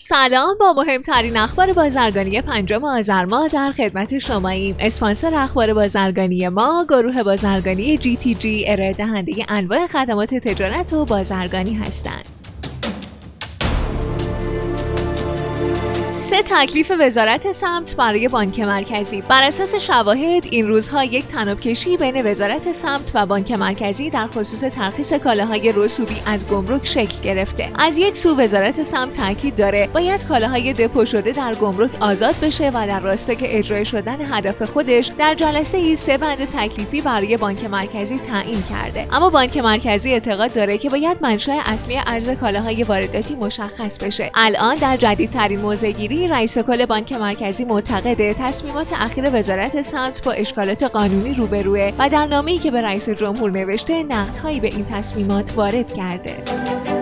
سلام با مهمترین اخبار بازرگانی پنجم آذر ماه در خدمت شماییم. اسپانسر اخبار بازرگانی ما گروه بازرگانی جی تی جی ارائه دهنده انواع خدمات تجارت و بازرگانی هستند. سه تکلیف وزارت سمت برای بانک مرکزی. بر اساس شواهد این روزها یک تنابکشی بین وزارت سمت و بانک مرکزی در خصوص ترخیص کالاهای رسوبی از گمرک شکل گرفته. از یک سو وزارت سمت تاکید داره باید کالاهای دپو شده در گمرک آزاد بشه و در راستای اجرای شدن هدف خودش در جلسه ای سه بند تکلیفی برای بانک مرکزی تعیین کرده. اما بانک مرکزی اعتقاد داره که باید منشأ اصلی ارز کالاهای وارداتی مشخص بشه. الان در جدیدترین موضعگیری رئیس کل بانک مرکزی معتقده تصمیمات اخیر وزارت سمت با اشکالات قانونی روبروه و در نامه‌ای که به رئیس جمهور نوشته نقدهایی به این تصمیمات وارد کرده.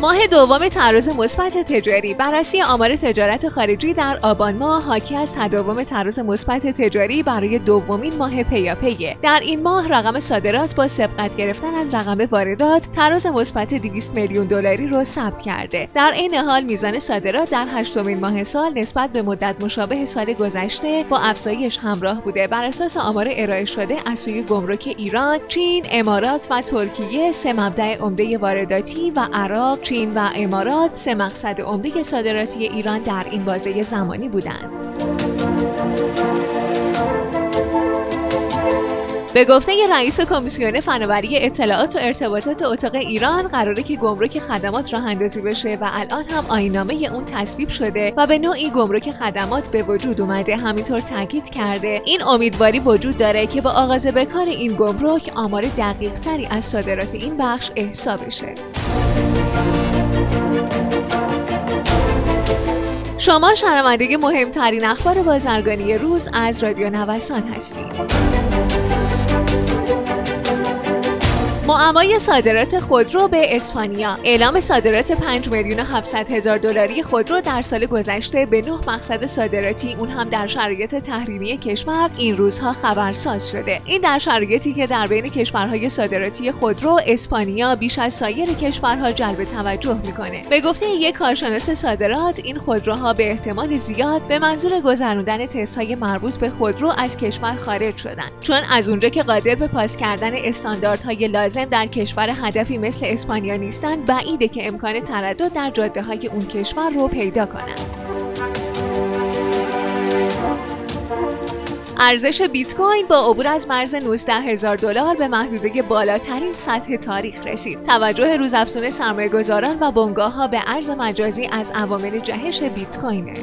ماه دوم تعرض مثبت تجاری. بررسی آمار تجارت خارجی در آبان ماه حاکی از تداوم تعرض مثبت تجاری برای دومین ماه پیاپیه. در این ماه رقم صادرات با سبقت گرفتن از رقم واردات تعرض مثبت 200 میلیون دلاری را ثبت کرده. در این حال میزان صادرات در هشتمین ماه سال نسبت به مدت مشابه سال گذشته با افزایش همراه بوده. بر اساس آمار ارائه شده از سوی گمرک ایران چین امارات و ترکیه سه مبدع عمده وارداتی و عراق چین و امارات سه مقصد عمده صادراتی ایران در این بازه زمانی بودند. به گفته رئیس کمیسیون فناوری اطلاعات و ارتباطات اتاق ایران قراره که گمرک خدمات راه اندازی بشه و الان هم آینامه اون تصویب شده و به نوعی گمرک خدمات به وجود اومده همینطور تاکید کرده این امیدواری وجود داره که با آغاز به کار این گمرک آمار دقیق تری از صادرات این بخش احسا بشه شما شنونده مهمترین اخبار بازرگانی روز از رادیو نوسان هستید. معمای صادرات خودرو به اسپانیا. اعلام صادرات 5 میلیون 700 هزار دلاری خودرو در سال گذشته به نه مقصد صادراتی اون هم در شرایط تحریمی کشور این روزها خبرساز شده. این در شرایطی که در بین کشورهای صادراتی خودرو اسپانیا بیش از سایر کشورها جلب توجه می‌کنه. به گفته یک کارشناس صادرات این خودروها به احتمال زیاد به منظور گذراندن تستهای مربوط به خودرو از کشور خارج شدن. چون از اونجا که قادر به پاس کردن استانداردهای لازم در کشور هدفی مثل اسپانیا نیستند بعیده که امکان تردد در جاده های اون کشور رو پیدا کنند. ارزش بیت کوین با عبور از مرز 19 هزار دلار به محدوده بالاترین سطح تاریخ رسید. توجه روزافزون سرمایه‌گذاران و بنگاه ها به ارز مجازی از عوامل جهش بیت کوینه.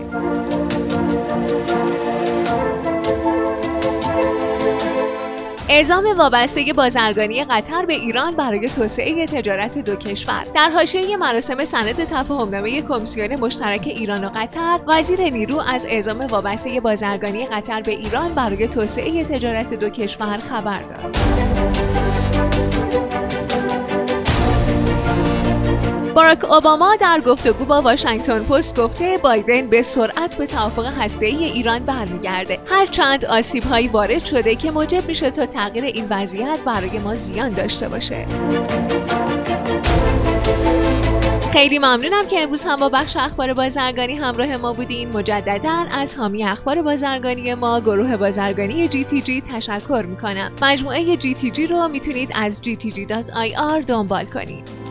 اعزام وابستگی بازرگانی قطر به ایران برای توسعه تجارت دو کشور. در حاشیه مراسم سند تفاهمنامه کمیسیون مشترک ایران و قطر وزیر نیرو از اعزام وابستگی بازرگانی قطر به ایران برای توسعه تجارت دو کشور خبر داد. باراک اوباما در گفتگو با واشنگتن پست گفته بایدن به سرعت به توافق هسته‌ای ایران برمیگرده. هرچند آسیب‌هایی وارد شده که موجب میشه تا تغییر این وضعیت برای ما زیان داشته باشه. خیلی ممنونم که امروز هم با بخش اخبار بازرگانی همراه ما بودین. مجددا از حامی اخبار بازرگانی ما گروه بازرگانی جی تی جی تشکر می‌کنم. مجموعه جی تی جی رو می‌تونید از gtg.ir دنبال کنید.